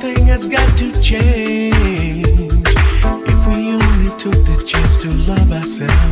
Something has got to change if we only took the chance to love ourselves.